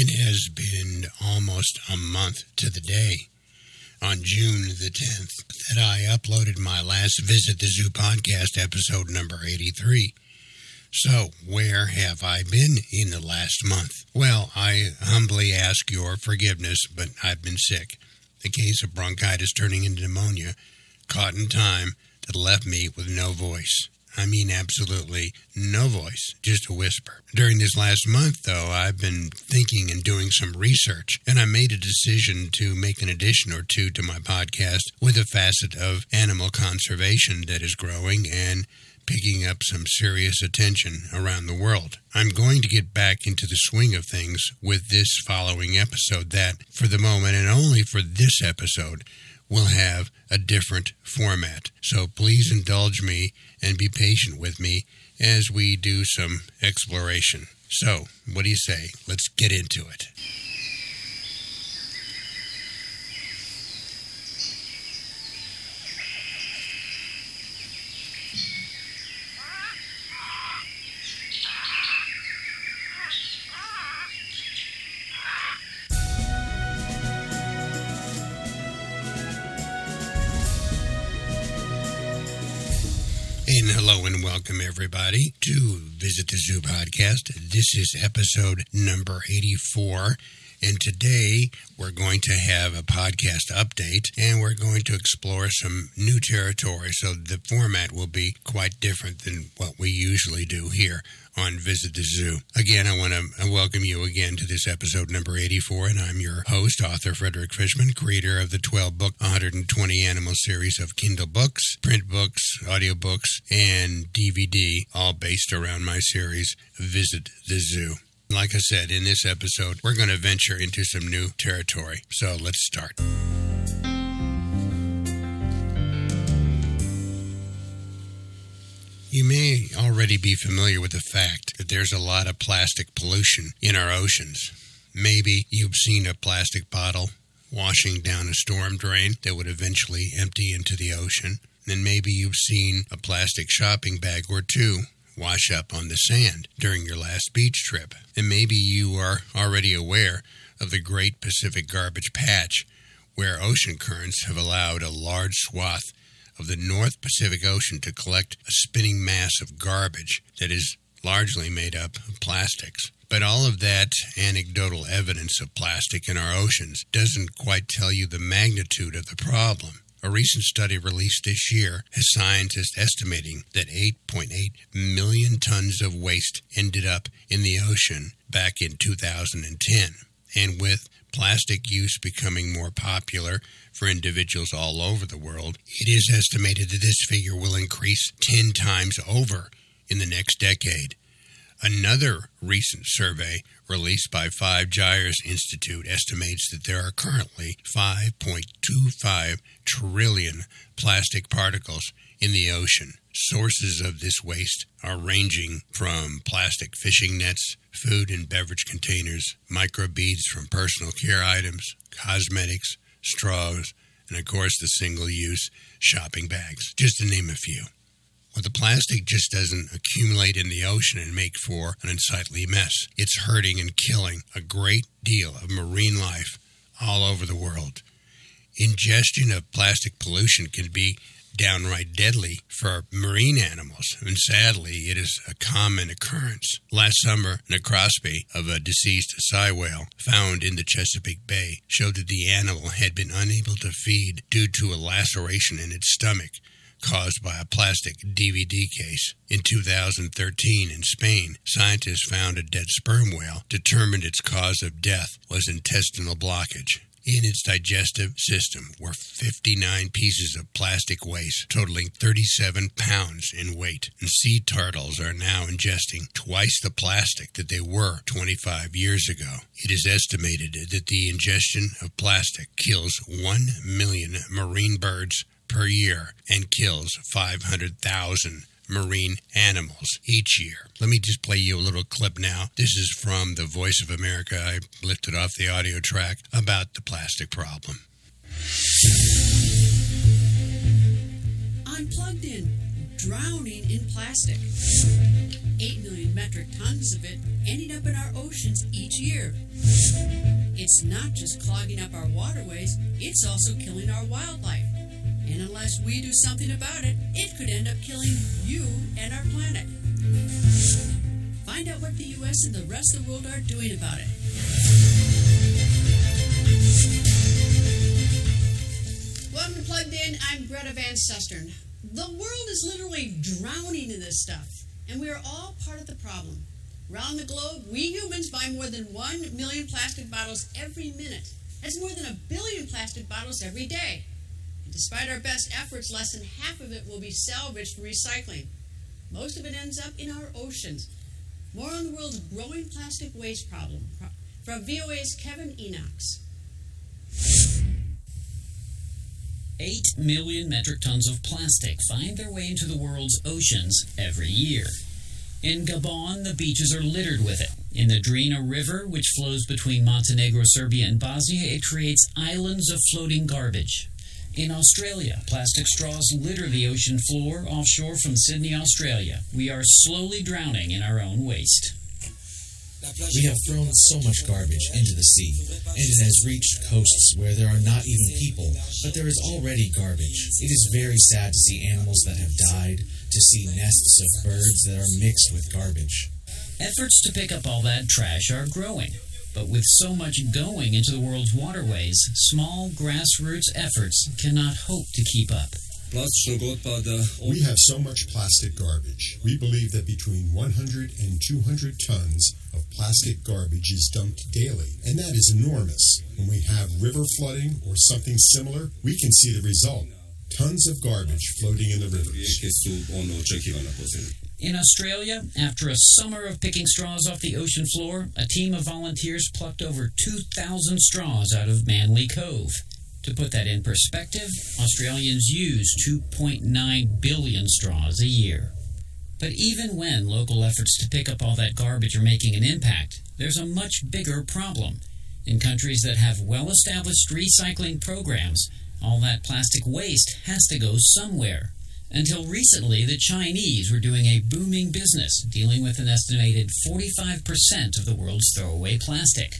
It has been almost a month to the day on June the 10th that I uploaded my last Visit the Zoo podcast, episode number 83. So, where have I been in the last month? Well, I humbly ask your forgiveness, but I've been sick. The case of bronchitis turning into pneumonia caught in time that left me with no voice. I mean, absolutely no voice, just a whisper. During this last month, though, I've been thinking and doing some research, and I made a decision to make an addition or two to my podcast with a facet of animal conservation that is growing and picking up some serious attention around the world. I'm going to get back into the swing of things with this following episode that, for the moment and only for this episode, will have a different format. So please indulge me and be patient with me as we do some exploration. So, what do you say? Let's get into it. And hello and welcome everybody to Visit the Zoo podcast. This is episode number 84. And today we're going to have a podcast update and we're going to explore some new territory. So the format will be quite different than what we usually do here on Visit the Zoo. Again, I want to welcome you again to this episode number 84, and I'm your host, author Frederick Fishman, creator of the 12 book, 120 animal series of Kindle books, print books, audiobooks, and DVD, all based around my series, Visit the Zoo. Like I said, in this episode, we're going to venture into some new territory. So let's start. You may already be familiar with the fact that there's a lot of plastic pollution in our oceans. Maybe you've seen a plastic bottle washing down a storm drain that would eventually empty into the ocean. Then maybe you've seen a plastic shopping bag or two wash up on the sand during your last beach trip. And maybe you are already aware of the Great Pacific Garbage Patch, where ocean currents have allowed a large swath of the North Pacific Ocean to collect a spinning mass of garbage that is largely made up of plastics. But all of that anecdotal evidence of plastic in our oceans doesn't quite tell you the magnitude of the problem. A recent study released this year has scientists estimating that 8.8 million tons of waste ended up in the ocean back in 2010. And with plastic use becoming more popular for individuals all over the world, it is estimated that this figure will increase 10 times over in the next decade. Another recent survey released by Five Gyres Institute estimates that there are currently 5.25 trillion plastic particles in the ocean. Sources of this waste are ranging from plastic fishing nets, food and beverage containers, microbeads from personal care items, cosmetics, straws, and of course the single use shopping bags, just to name a few. Well, the plastic just doesn't accumulate in the ocean and make for an unsightly mess. It's hurting and killing a great deal of marine life all over the world. Ingestion of plastic pollution can be downright deadly for marine animals, and sadly, it is a common occurrence. Last summer, necropsy of a deceased sei whale found in the Chesapeake Bay showed that the animal had been unable to feed due to a laceration in its stomach caused by a plastic DVD case. In 2013, in Spain, scientists found a dead sperm whale, determined its cause of death was intestinal blockage. In its digestive system were 59 pieces of plastic waste, totaling 37 pounds in weight. And sea turtles are now ingesting twice the plastic that they were 25 years ago. It is estimated that the ingestion of plastic kills 1 million marine birds per year and kills 500,000 marine animals each year. Let me just play you a little clip now. This is from the Voice of America. I lifted off the audio track about the plastic problem. I'm plugged in. drowning in plastic. 8 million metric tons of it ending up in our oceans each year. It's not just clogging up our waterways, it's also killing our wildlife. And unless we do something about it, it could end up killing you and our planet. Find out what the U.S. and the rest of the world are doing about it. Welcome to Plugged In. I'm Greta Van Susteren. The world is literally drowning in this stuff, and we are all part of the problem. Around the globe, we humans buy more than 1 million plastic bottles every minute. That's more than a billion plastic bottles every day. Despite our best efforts, less than half of it will be salvaged for recycling. Most of it ends up in our oceans. More on the world's growing plastic waste problem from VOA's Kevin Enochs. 8 million metric tons of plastic find their way into the world's oceans every year. In Gabon, the beaches are littered with it. In the Drina River, which flows between Montenegro, Serbia, and Bosnia, it creates islands of floating garbage. In Australia, plastic straws litter the ocean floor offshore from Sydney, Australia. We are slowly drowning in our own waste. We have thrown so much garbage into the sea, and it has reached coasts where there are not even people, but there is already garbage. It is very sad to see animals that have died, to see nests of birds that are mixed with garbage. Efforts to pick up all that trash are growing, but with so much going into the world's waterways, small grassroots efforts cannot hope to keep up. We have so much plastic garbage. We believe that between 100 and 200 tons of plastic garbage is dumped daily, and that is enormous. When we have river flooding or something similar, we can see the result tons of garbage floating in the rivers. In Australia, after a summer of picking straws off the ocean floor, a team of volunteers plucked over 2,000 straws out of Manly Cove. To put that in perspective, Australians use 2.9 billion straws a year. But even when local efforts to pick up all that garbage are making an impact, there's a much bigger problem. In countries that have well established recycling programs, all that plastic waste has to go somewhere. Until recently, the Chinese were doing a booming business dealing with an estimated 45% of the world's throwaway plastic.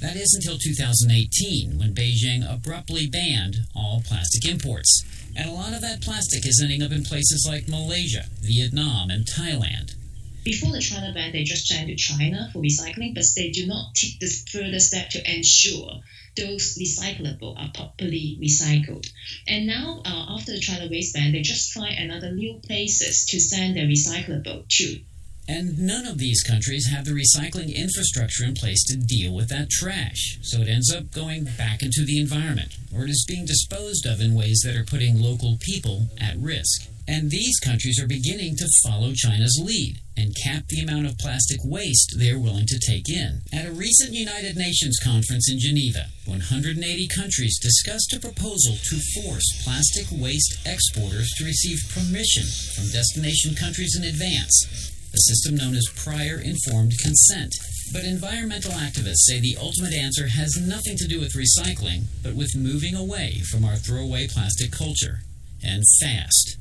That is until 2018, when Beijing abruptly banned all plastic imports. And a lot of that plastic is ending up in places like Malaysia, Vietnam, and Thailand. Before the China ban, they just sent to China for recycling, but they do not take this further step to ensure those recyclable are properly recycled. And now, uh, after the China waste ban, they just find another new places to send their recyclable to. And none of these countries have the recycling infrastructure in place to deal with that trash. So it ends up going back into the environment, or it is being disposed of in ways that are putting local people at risk. And these countries are beginning to follow China's lead and cap the amount of plastic waste they are willing to take in. At a recent United Nations conference in Geneva, 180 countries discussed a proposal to force plastic waste exporters to receive permission from destination countries in advance a system known as prior informed consent. But environmental activists say the ultimate answer has nothing to do with recycling, but with moving away from our throwaway plastic culture. And fast.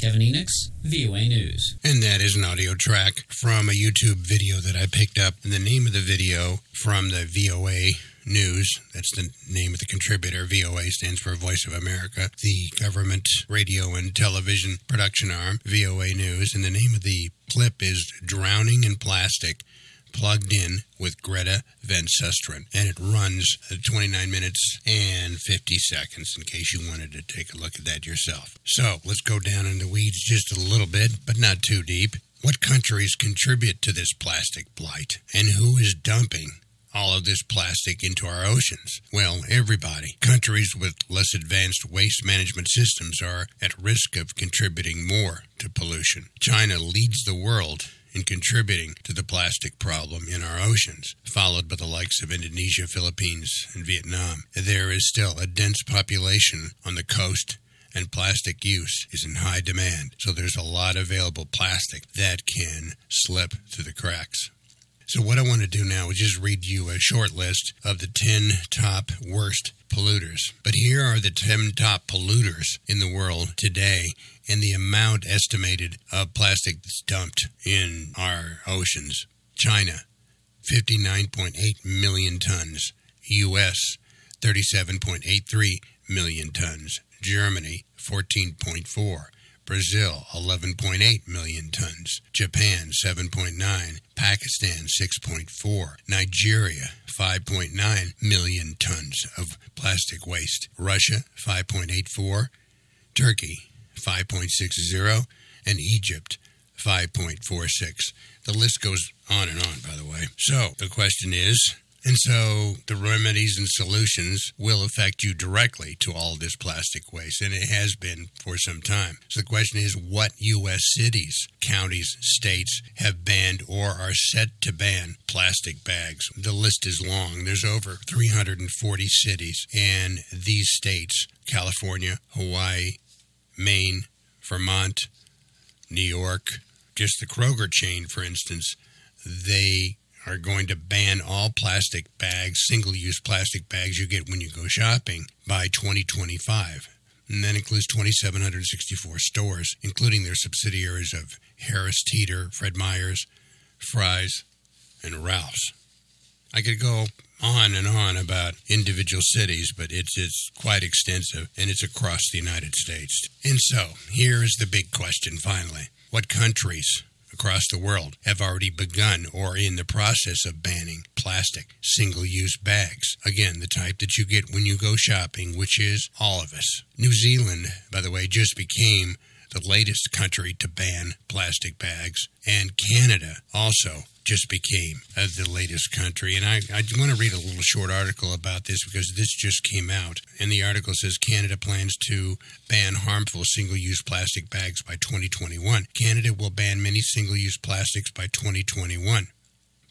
Kevin Enochs, VOA News. And that is an audio track from a YouTube video that I picked up. And the name of the video from the VOA News, that's the name of the contributor. VOA stands for Voice of America, the government radio and television production arm, VOA News. And the name of the clip is Drowning in Plastic plugged in with Greta Van Susteren, and it runs 29 minutes and 50 seconds in case you wanted to take a look at that yourself. So let's go down in the weeds just a little bit, but not too deep. What countries contribute to this plastic blight, and who is dumping all of this plastic into our oceans? Well, everybody. Countries with less advanced waste management systems are at risk of contributing more to pollution. China leads the world in contributing to the plastic problem in our oceans, followed by the likes of Indonesia, Philippines, and Vietnam. There is still a dense population on the coast and plastic use is in high demand, so there's a lot of available plastic that can slip through the cracks. So, what I want to do now is just read you a short list of the 10 top worst polluters. But here are the 10 top polluters in the world today and the amount estimated of plastic that's dumped in our oceans. China, 59.8 million tons. U.S., 37.83 million tons. Germany, 14.4. Brazil 11.8 million tons, Japan 7.9, Pakistan 6.4, Nigeria 5.9 million tons of plastic waste, Russia 5.84, Turkey 5.60, and Egypt 5.46. The list goes on and on, by the way. So the question is and so the remedies and solutions will affect you directly to all this plastic waste, and it has been for some time. So the question is what U.S. cities, counties, states have banned or are set to ban plastic bags? The list is long. There's over 340 cities, and these states California, Hawaii, Maine, Vermont, New York, just the Kroger chain, for instance, they are going to ban all plastic bags, single use plastic bags you get when you go shopping by 2025. And that includes 2,764 stores, including their subsidiaries of Harris Teeter, Fred Meyers, Fry's, and Ralph's. I could go on and on about individual cities, but it's it's quite extensive and it's across the United States. And so, here is the big question finally. What countries across the world have already begun or in the process of banning plastic single use bags. Again, the type that you get when you go shopping, which is all of us. New Zealand, by the way, just became the latest country to ban plastic bags, and Canada also just became uh, the latest country. And I, I want to read a little short article about this because this just came out. And the article says Canada plans to ban harmful single use plastic bags by 2021. Canada will ban many single use plastics by 2021.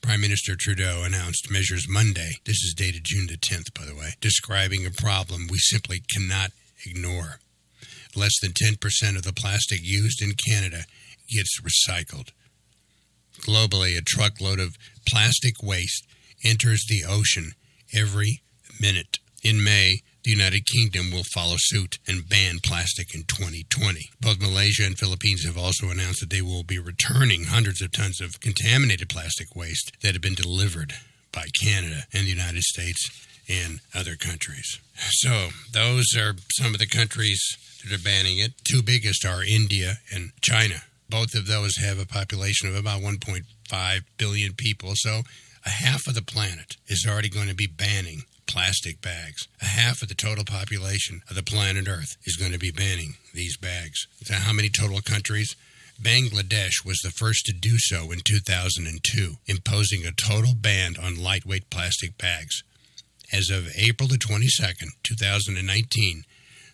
Prime Minister Trudeau announced measures Monday. This is dated June the 10th, by the way, describing a problem we simply cannot ignore. Less than 10% of the plastic used in Canada gets recycled. Globally, a truckload of plastic waste enters the ocean every minute. In May, the United Kingdom will follow suit and ban plastic in 2020. Both Malaysia and Philippines have also announced that they will be returning hundreds of tons of contaminated plastic waste that have been delivered by Canada and the United States and other countries. So, those are some of the countries that are banning it. Two biggest are India and China. Both of those have a population of about 1.5 billion people. So a half of the planet is already going to be banning plastic bags. A half of the total population of the planet Earth is going to be banning these bags. So how many total countries? Bangladesh was the first to do so in 2002, imposing a total ban on lightweight plastic bags. As of April the 22nd, 2019,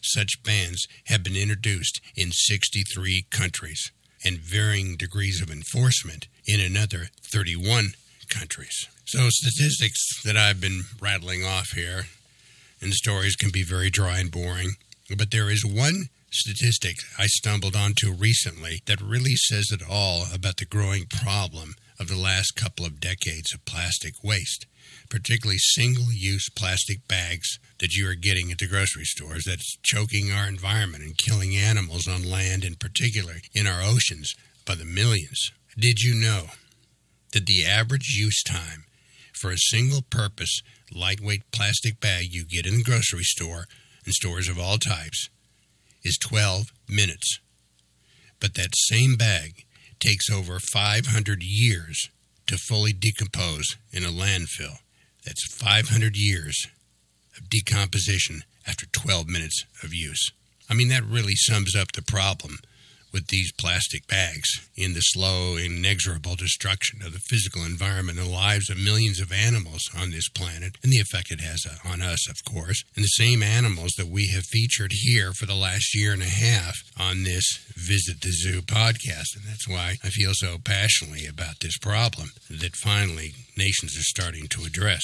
such bans have been introduced in 63 countries and varying degrees of enforcement in another 31 countries. So, statistics that I've been rattling off here, and stories can be very dry and boring, but there is one statistic I stumbled onto recently that really says it all about the growing problem of the last couple of decades of plastic waste particularly single use plastic bags that you are getting at the grocery stores that's choking our environment and killing animals on land in particular in our oceans by the millions. Did you know that the average use time for a single purpose lightweight plastic bag you get in the grocery store and stores of all types is 12 minutes? But that same bag takes over 500 years to fully decompose in a landfill. That's 500 years of decomposition after 12 minutes of use. I mean, that really sums up the problem with these plastic bags in the slow, inexorable destruction of the physical environment and lives of millions of animals on this planet, and the effect it has on us, of course, and the same animals that we have featured here for the last year and a half on this Visit the Zoo podcast. And that's why I feel so passionately about this problem that finally nations are starting to address.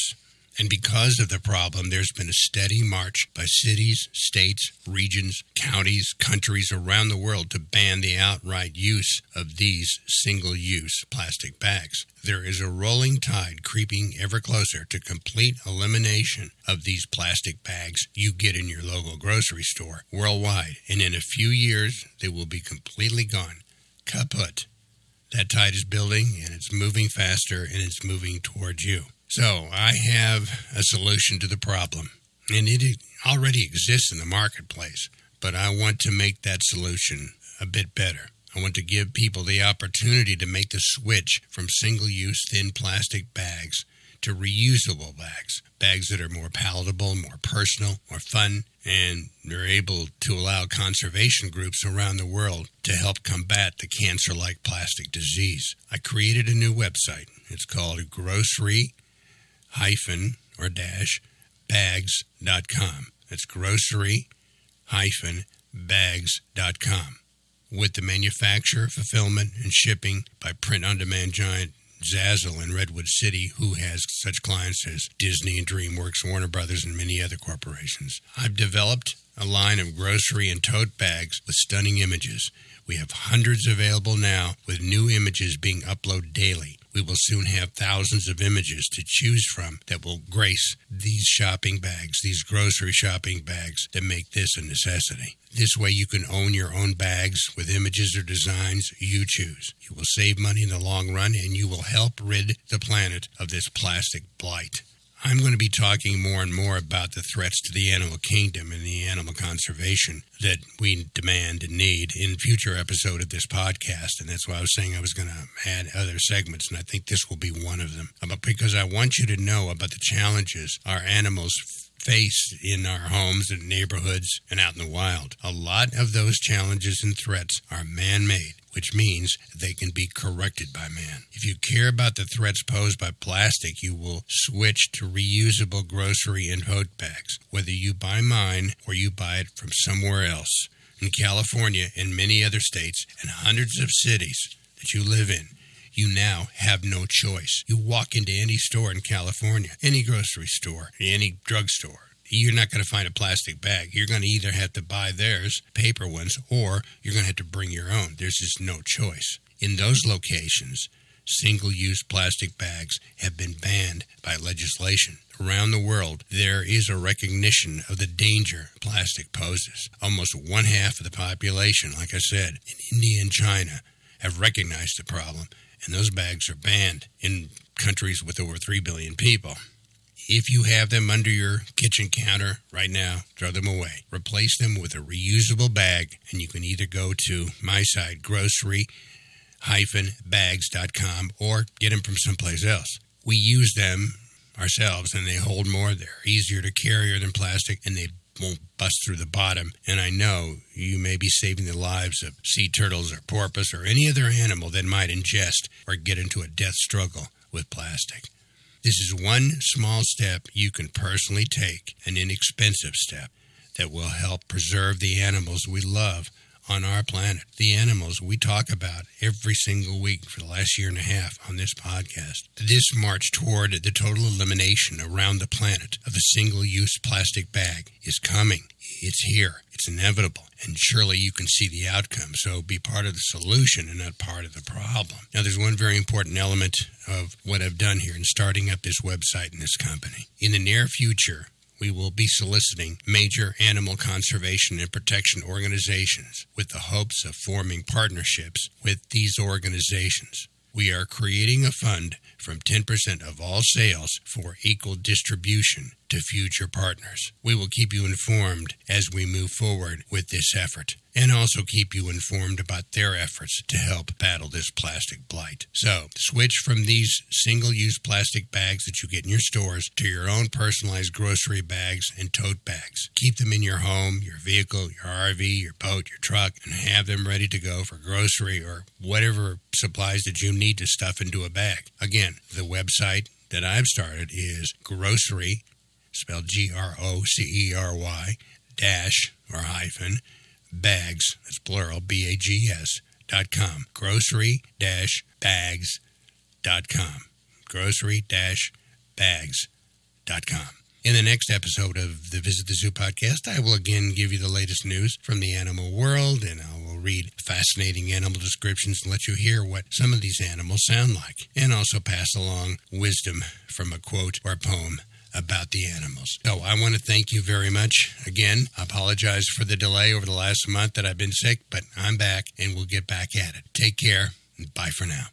And because of the problem, there's been a steady march by cities, states, regions, counties, countries around the world to ban the outright use of these single use plastic bags. There is a rolling tide creeping ever closer to complete elimination of these plastic bags you get in your local grocery store worldwide. And in a few years, they will be completely gone. Kaput. That tide is building and it's moving faster and it's moving towards you. So I have a solution to the problem, and it already exists in the marketplace, but I want to make that solution a bit better. I want to give people the opportunity to make the switch from single use thin plastic bags to reusable bags, bags that are more palatable, more personal, more fun, and they're able to allow conservation groups around the world to help combat the cancer like plastic disease. I created a new website. It's called Grocery hyphen or dash bags.com. That's grocery hyphen bags.com. With the manufacture, fulfillment, and shipping by print on demand giant Zazzle in Redwood City, who has such clients as Disney and DreamWorks, Warner Brothers, and many other corporations. I've developed a line of grocery and tote bags with stunning images. We have hundreds available now, with new images being uploaded daily. We will soon have thousands of images to choose from that will grace these shopping bags, these grocery shopping bags that make this a necessity. This way, you can own your own bags with images or designs you choose. You will save money in the long run and you will help rid the planet of this plastic blight. I'm going to be talking more and more about the threats to the animal kingdom and the animal conservation that we demand and need in future episode of this podcast. And that's why I was saying I was going to add other segments, and I think this will be one of them. But because I want you to know about the challenges our animals face in our homes and neighborhoods and out in the wild. A lot of those challenges and threats are man made which means they can be corrected by man. If you care about the threats posed by plastic, you will switch to reusable grocery and tote bags, whether you buy mine or you buy it from somewhere else. In California and many other states and hundreds of cities that you live in, you now have no choice. You walk into any store in California, any grocery store, any drugstore, you're not going to find a plastic bag. You're going to either have to buy theirs, paper ones, or you're going to have to bring your own. There's just no choice. In those locations, single use plastic bags have been banned by legislation. Around the world, there is a recognition of the danger plastic poses. Almost one half of the population, like I said, in India and China, have recognized the problem, and those bags are banned in countries with over 3 billion people. If you have them under your kitchen counter right now, throw them away. Replace them with a reusable bag, and you can either go to my site, grocery bags.com, or get them from someplace else. We use them ourselves, and they hold more. They're easier to carry than plastic, and they won't bust through the bottom. And I know you may be saving the lives of sea turtles or porpoise or any other animal that might ingest or get into a death struggle with plastic. This is one small step you can personally take, an inexpensive step that will help preserve the animals we love on our planet. The animals we talk about every single week for the last year and a half on this podcast. This march toward the total elimination around the planet of a single use plastic bag is coming. It's here. It's inevitable. And surely you can see the outcome. So be part of the solution and not part of the problem. Now, there's one very important element of what I've done here in starting up this website and this company. In the near future, we will be soliciting major animal conservation and protection organizations with the hopes of forming partnerships with these organizations. We are creating a fund from 10% of all sales for equal distribution to future partners. We will keep you informed as we move forward with this effort and also keep you informed about their efforts to help battle this plastic blight. So, switch from these single use plastic bags that you get in your stores to your own personalized grocery bags and tote bags. Keep them in your home, your vehicle, your RV, your boat, your truck, and have them ready to go for grocery or whatever supplies that you need to stuff into a bag. Again, the website that I've started is grocery spelled G R O C E R Y, dash or hyphen, bags, that's plural, B A G S, dot com. Grocery dash bags dot com. Grocery dash bags dot com. In the next episode of the Visit the Zoo podcast, I will again give you the latest news from the animal world and I will read fascinating animal descriptions and let you hear what some of these animals sound like, and also pass along wisdom from a quote or poem about the animals. So I want to thank you very much. Again, I apologize for the delay over the last month that I've been sick, but I'm back and we'll get back at it. Take care and bye for now.